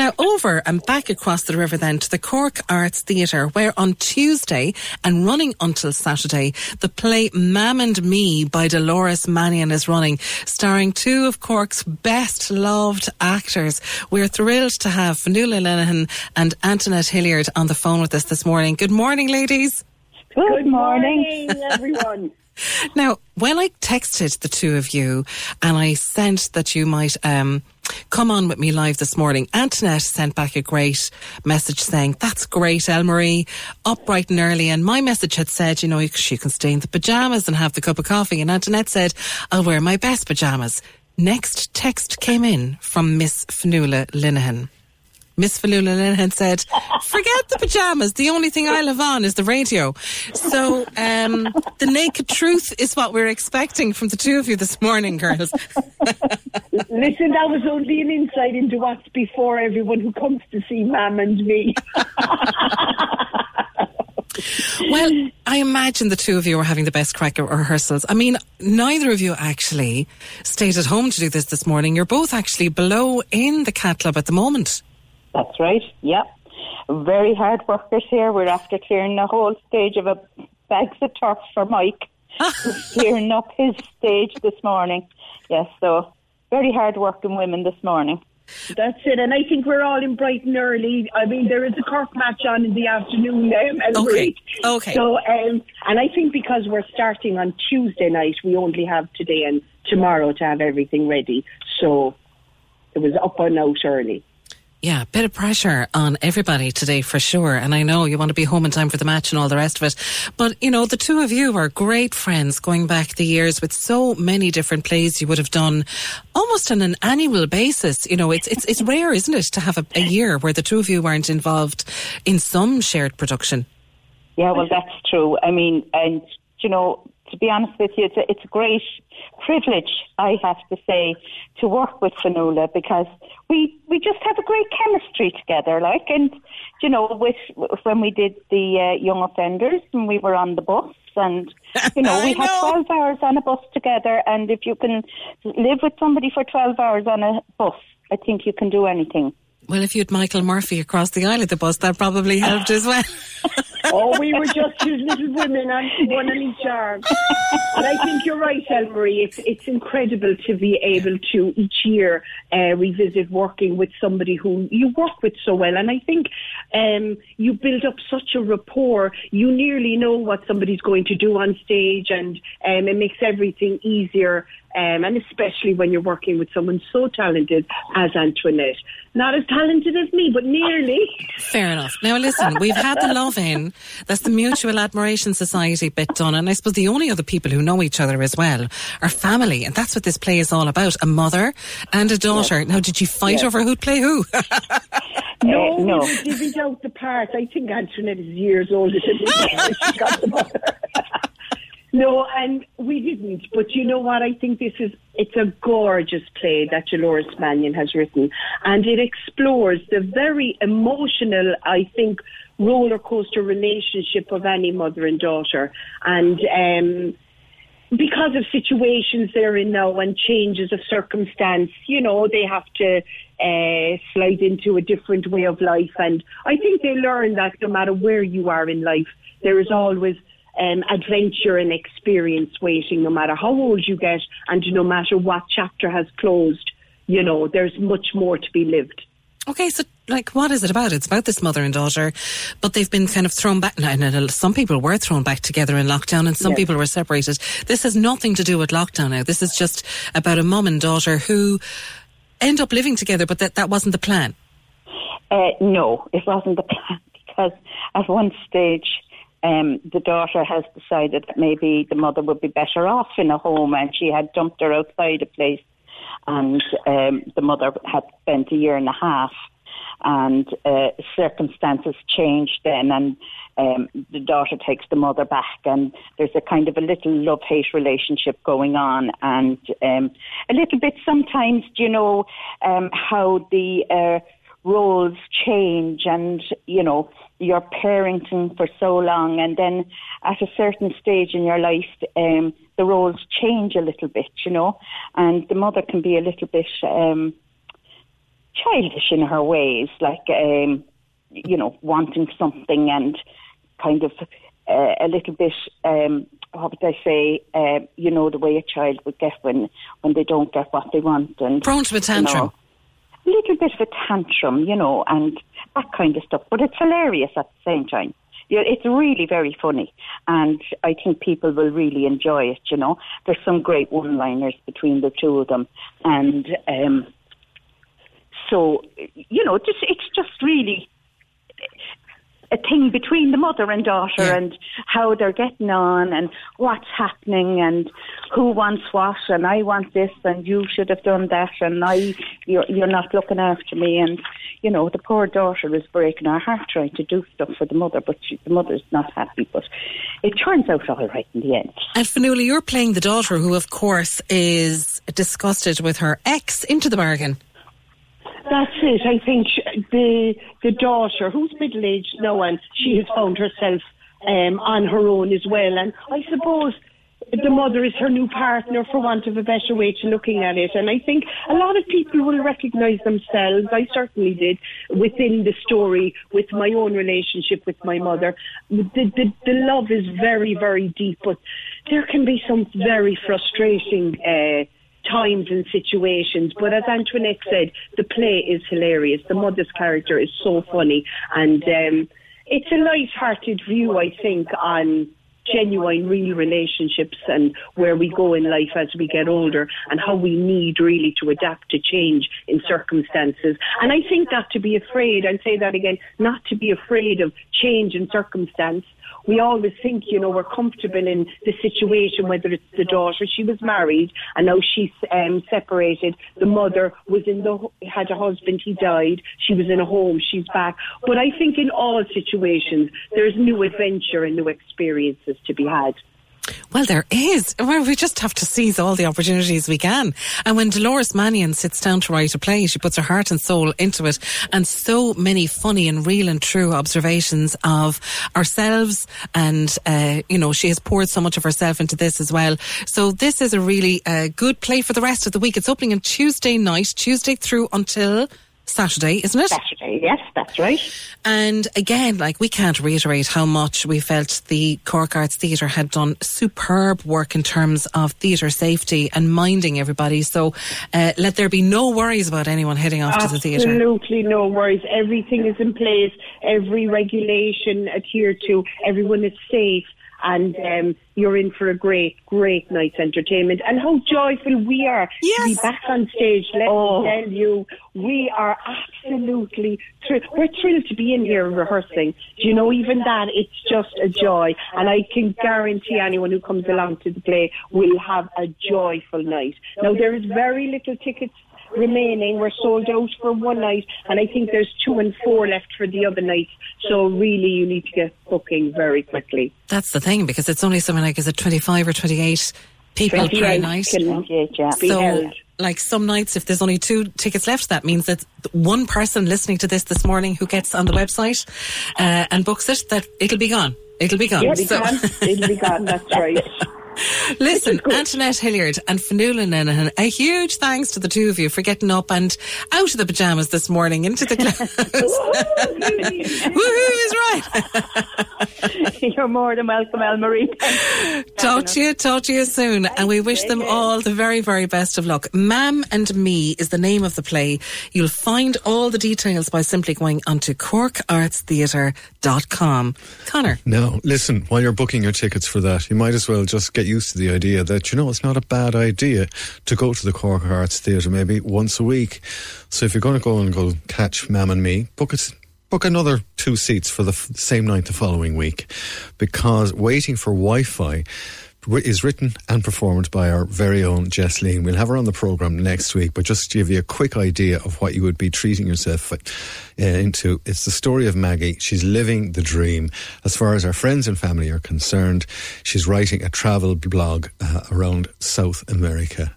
Now, over and back across the river then to the Cork Arts Theatre, where on Tuesday and running until Saturday, the play Mam and Me by Dolores Mannion is running, starring two of Cork's best loved actors. We're thrilled to have Fionula Linehan and Antoinette Hilliard on the phone with us this morning. Good morning, ladies. Good, morning. everyone. Now, when I texted the two of you and I sent that you might um, come on with me live this morning, Antoinette sent back a great message saying, That's great, Elmarie, up bright and early. And my message had said, You know, she can stay in the pajamas and have the cup of coffee. And Antoinette said, I'll wear my best pajamas. Next text came in from Miss Fionula Linehan. Miss Fionula Linehan said, forget the pajamas. The only thing I live on is the radio. So, um, the naked truth is what we're expecting from the two of you this morning, girls. Listen, that was only an insight into what's before everyone who comes to see Mam and me. well, I imagine the two of you are having the best crack at rehearsals. I mean, neither of you actually stayed at home to do this this morning. You're both actually below in the cat club at the moment. That's right, yep. Very hard workers here. We're after clearing the whole stage of a bags of turf for Mike. clearing up his stage this morning. Yes, so very hard working women this morning. That's it, and I think we're all in Brighton early. I mean, there is a Cork match on in the afternoon, um, Okay, okay. So, um, and I think because we're starting on Tuesday night, we only have today and tomorrow to have everything ready. So, it was up and out early. Yeah, bit of pressure on everybody today for sure. And I know you want to be home in time for the match and all the rest of it. But, you know, the two of you are great friends going back the years with so many different plays you would have done almost on an annual basis. You know, it's, it's, it's rare, isn't it, to have a, a year where the two of you weren't involved in some shared production. Yeah, well, that's true. I mean, and, you know, to be honest with you, it's a, it's a great privilege, I have to say, to work with Fionula because we we just have a great chemistry together. Like, and you know, with when we did the uh, young offenders and we were on the bus, and you know, we I had know. twelve hours on a bus together. And if you can live with somebody for twelve hours on a bus, I think you can do anything. Well, if you had Michael Murphy across the aisle of the bus, that probably helped as well. Oh, we were just two little women on one on each arm. And I think you're right, Elmarie. It's it's incredible to be able to each year uh, revisit working with somebody who you work with so well. And I think um, you build up such a rapport. You nearly know what somebody's going to do on stage, and um, it makes everything easier. Um, and especially when you're working with someone so talented as Antoinette. Not as talented as me, but nearly. Fair enough. Now, listen, we've had the love in. That's the Mutual Admiration Society bit done. And I suppose the only other people who know each other as well are family. And that's what this play is all about a mother and a daughter. Now, did you fight over who'd play who? No, Uh, no. we were divvied out the part. I think Antoinette is years older than me. she got the mother. No, and we didn't. But you know what? I think this is it's a gorgeous play that Dolores Mannion has written, and it explores the very emotional, I think, roller coaster relationship of any mother and daughter, and. um because of situations they're in now and changes of circumstance, you know, they have to uh, slide into a different way of life. And I think they learn that no matter where you are in life, there is always um, adventure and experience waiting, no matter how old you get and no matter what chapter has closed. you know, there's much more to be lived. Okay, so like, what is it about? It's about this mother and daughter, but they've been kind of thrown back. Now, some people were thrown back together in lockdown, and some Yes. people were separated. This has nothing to do with lockdown. Now, this is just about a mum and daughter who end up living together, but that that wasn't the plan. Uh, no, it wasn't the plan because at one stage um, the daughter has decided that maybe the mother would be better off in a home and she had dumped her outside a place and um, the mother had spent a year and a half and uh, circumstances changed then and um, the daughter takes the mother back and there's a kind of a little love-hate relationship going on and um, a little bit sometimes, do you know, um, how the uh, roles change and, you know, you're parenting for so long and then at a certain stage in your life, um, the roles change a little bit, you know, and the mother can be a little bit um, childish in her ways, like, um, you know, wanting something and kind of uh, a little bit, um, what would I say, uh, you know, the way a child would get when, when they don't get what they want. and Prone to a you know, little bit of a tantrum, you know, and that kind of stuff. But it's hilarious at the same time. It's really very funny, and I think people will really enjoy it. You know, there's some great one-liners between the two of them, and um, so you know, just it's just really a thing between the mother and daughter Yeah. and how they're getting on and what's happening and who wants what and I want this and you should have done that and I you're you're not looking after me and you know the poor daughter is breaking her heart trying to do stuff for the mother but she, the mother's not happy but it turns out all right in the end. And Fionula, you're playing the daughter who, of course, is disgusted with her ex into the bargain. That's it. I think the the daughter, who's middle aged now, and she has found herself um, on her own as well. And I suppose the mother is her new partner, for want of a better way to looking at it. And I think a lot of people will recognise themselves. I certainly did within the story with my own relationship with my mother. The the, the love is very very deep, but there can be some very frustrating. Uh, times and situations. But as Antoinette said, the play is hilarious. The mother's character is so funny, and um, it's a light-hearted view, I think, on genuine, real relationships and where we go in life as we get older and how we need really to adapt to change in circumstances. And I think not to be afraid, I'll say that again, not to be afraid of change in circumstance we always think, you know, we're comfortable in the situation, whether it's the daughter, she was married and now she's um, separated. The mother was in the, had a husband, he died. She was in a home, she's back. But I think in all situations, there's new adventure and new experiences to be had. Well, there is. Well, we just have to seize all the opportunities we can. And when Dolores Mannion sits down to write a play, she puts her heart and soul into it. And so many funny and real and true observations of ourselves. And, uh, you know, she has poured so much of herself into this as well. So this is a really uh, good play for the rest of the week. It's opening on Tuesday night, Tuesday through until Saturday, isn't it? Saturday, yes, that's right. And again, like we can't reiterate how much we felt the Cork Arts Theatre had done superb work in terms of theatre safety and minding everybody. So uh, let there be no worries about anyone heading off to the theatre. Absolutely no worries. Everything is in place. Every regulation adhered to. Everyone is safe. And um, you're in for a great, great night's entertainment. And how joyful we are to be back on stage. Let Oh. me tell you, we are absolutely thrilled. We're thrilled to be in here rehearsing. Do you know, even that, it's just a joy. And I can guarantee anyone who comes along to the play will have a joyful night. Now, there is very little tickets remaining. We're sold out for one night, and I think there's two and four left for the other night. So really, you need to get booking very quickly. That's the thing because it's only something like is it twenty five or twenty eight people per night. 28, yeah. So, like some nights, if there's only two tickets left, that means that one person listening to this this morning who gets on the website uh, and books it, that it'll be gone. It'll be gone. Yeah, it'll be So- gone. It'll be gone. That's right. Listen, Antoinette Hilliard and Fionula Linehan, a huge thanks to the two of you for getting up and out of the pajamas this morning into the clouds. Woohoo is right. You're more than welcome, Elmarie. Talk to you, talk to you soon. And we wish them all the very, very best of luck. Mam and Me is the name of the play. You'll find all the details by simply going onto corkartstheatre.com. Connor. Now, listen, while you're booking your tickets for that, you might as well just get used to the idea that, you know, it's not a bad idea to go to the Cork Arts Theatre maybe once a week. So if you're going to go and go catch Mam and Me, book it book another two seats for the f- same night the following week because waiting for Wi-Fi is written and performed by our very own Jess Lean. We'll have her on the programme next week, but just to give you a quick idea of what you would be treating yourself uh, into, it's the story of Maggie. She's living the dream. As far as her friends and family are concerned, she's writing a travel blog uh, around South America,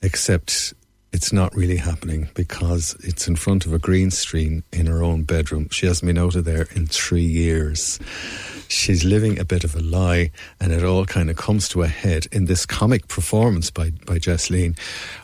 except it's not really happening because it's in front of a green screen in her own bedroom. She hasn't been out of there in three years. She's living a bit of a lie, and it all kind of comes to a head in this comic performance by, by Lean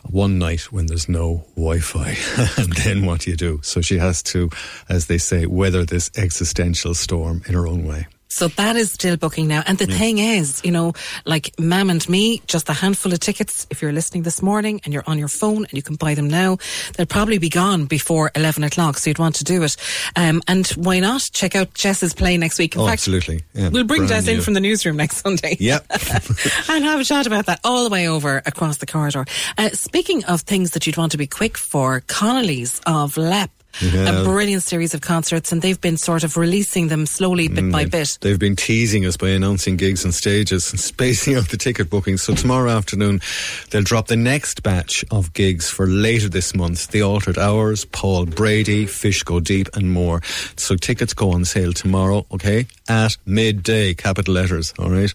one night when there's no Wi Fi. and then what do you do? So she has to, as they say, weather this existential storm in her own way. So that is still booking now. And the yeah. thing is, you know, like Mam and Me, just a handful of tickets. If you're listening this morning and you're on your phone and you can buy them now, they'll probably be gone before 11 o'clock. So you'd want to do it. Um, and why not check out Jess's play next week? In oh, fact, absolutely. Yeah, we'll bring Jess new. in from the newsroom next Sunday. Yep. and have a chat about that all the way over across the corridor. Uh, speaking of things that you'd want to be quick for, Connolly's of Leap yeah. a brilliant series of concerts, and they've been sort of releasing them slowly, bit mm, by bit. They've been teasing us by announcing gigs and stages and spacing out the ticket bookings. So tomorrow afternoon, they'll drop the next batch of gigs for later this month. The Altered Hours, Paul Brady, Fish Go Deep, and more. So tickets go on sale tomorrow, okay, at midday, capital letters, all right.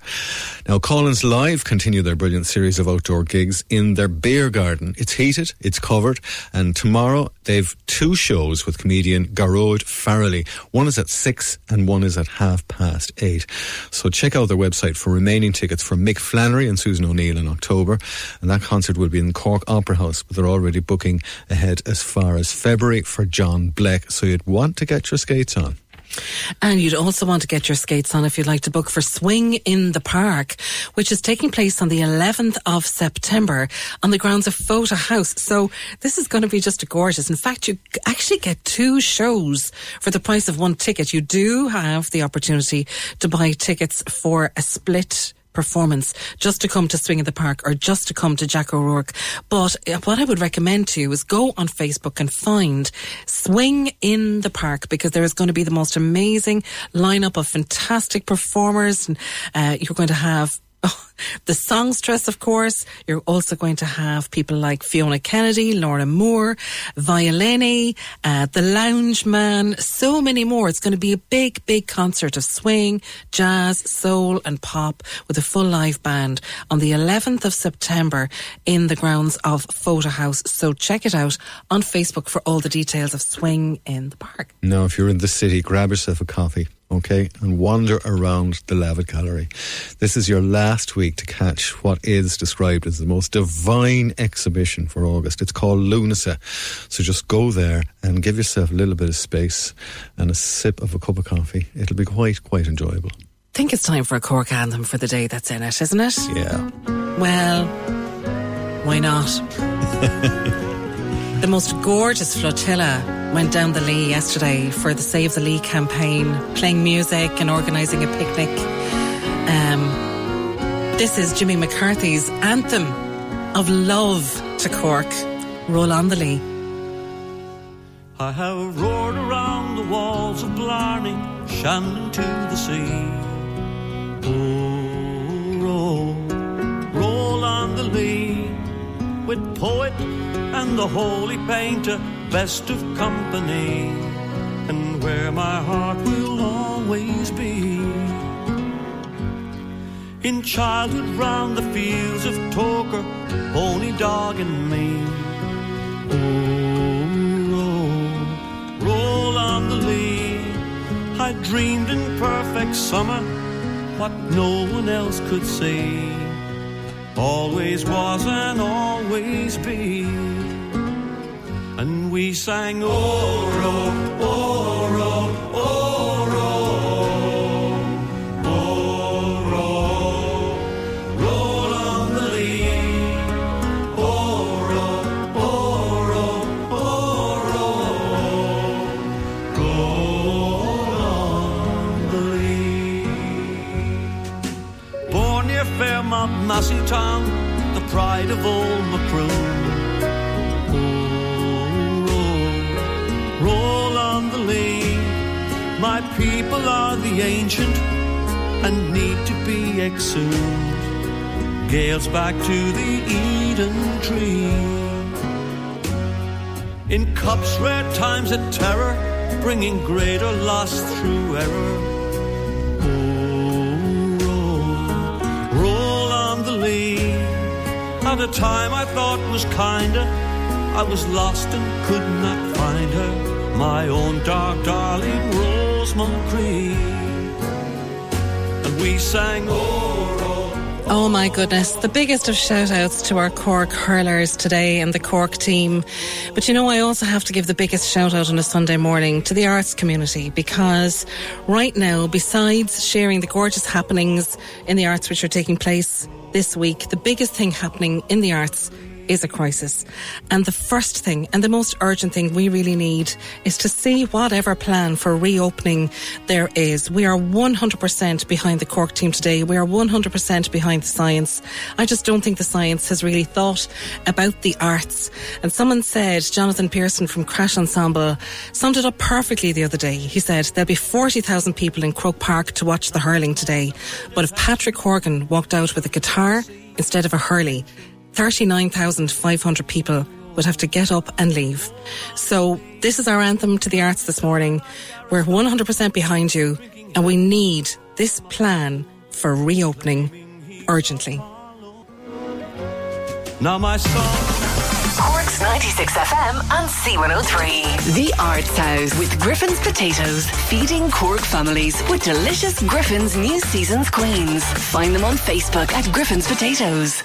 Now, Coughlan's Live continue their brilliant series of outdoor gigs in their beer garden. It's heated, it's covered, and tomorrow they've two shows shows with comedian Gearóid Farrelly. One is at six and one is at half past eight. So check out their website for remaining tickets for Mick Flannery and Susan O'Neill in October. And that concert will be in Cork Opera House, but they're already booking ahead as far as February for John Blek. So you'd want to get your skates on. And you'd also want to get your skates on if you'd like to book for Swing in the Park, which is taking place on the 11th of September on the grounds of Fota House. So this is going to be just a gorgeous. In fact, you actually get two shows for the price of one ticket. You do have the opportunity to buy tickets for a split performance just to come to Swing in the Park or just to come to Jack O'Rourke. But uh, what I would recommend to you is go on Facebook and find Swing in the Park because there is going to be the most amazing lineup of fantastic performers. And uh, you're going to have the songstress, of course. You're also going to have people like Fiona Kennedy, Laura Moore, Violini, uh, The Lounge Man, so many more. It's going to be a big, big concert of swing, jazz, soul, and pop with a full live band on the 11th of September in the grounds of Fota House. So check it out on Facebook for all the details of Swing in the Park. Now, if you're in the city, grab yourself a coffee okay, and wander around the Lavit Gallery. This is your last week to catch what is described as the most divine exhibition for August. It's called Lunasa. So just go there and give yourself a little bit of space and a sip of a cup of coffee. It'll be quite, quite enjoyable. I think it's time for a Cork anthem for the day that's in it, isn't it? Yeah. Well, why not? the most gorgeous flotilla went down the Lee yesterday for the Save the Lee campaign, playing music and organising a picnic. Um, this is Jimmy McCarthy's anthem of love to Cork. Roll on the Lee. I have roared around the walls of Blarney, Shannon to the sea. Oh, roll, roll on the Lee, with poet and the holy painter best of company and where my heart will always be. In childhood, round the fields of Toker, pony dog and me. Oh, roll, roll on the Lee. I dreamed in perfect summer what no one else could see. Always was and always be we sang Oro, Oro, Oro, Oro, roll on the lee. Oro, Oro, Oro, roll on the lee. Born near Fairmont, Massey Town, the pride of all Macroom. People are the ancient and need to be exhumed. Gales back to the Eden tree. In cups, rare times of terror, bringing greater loss through error. Oh, roll, roll on the Lee. At a time I thought was kinder, I was lost and could not find her. My own dark darling Rosamund Cree. And we sang, oh oh, oh. oh my goodness, the biggest of shout outs to our Cork hurlers today and the Cork team. But you know, I also have to give the biggest shout out on a Sunday morning to the arts community because right now, besides sharing the gorgeous happenings in the arts which are taking place this week, the biggest thing happening in the arts is a crisis. And the first thing and the most urgent thing we really need is to see whatever plan for reopening there is. We are 100% behind the Cork team today. We are 100% behind the science. I just don't think the science has really thought about the arts. And someone said, Jonathan Pearson from Crash Ensemble summed it up perfectly the other day. He said, there'll be 40,000 people in Croke Park to watch the hurling today. But if Patrick Horgan walked out with a guitar instead of a hurley, 39,500 people would have to get up and leave. So this is our anthem to the arts this morning. We're 100% behind you and we need this plan for reopening urgently. Now my song. Cork's 96 FM and C103. The Arts House with Griffin's Potatoes, feeding Cork families with delicious Griffin's new season's queens. Find them on Facebook at Griffin's Potatoes.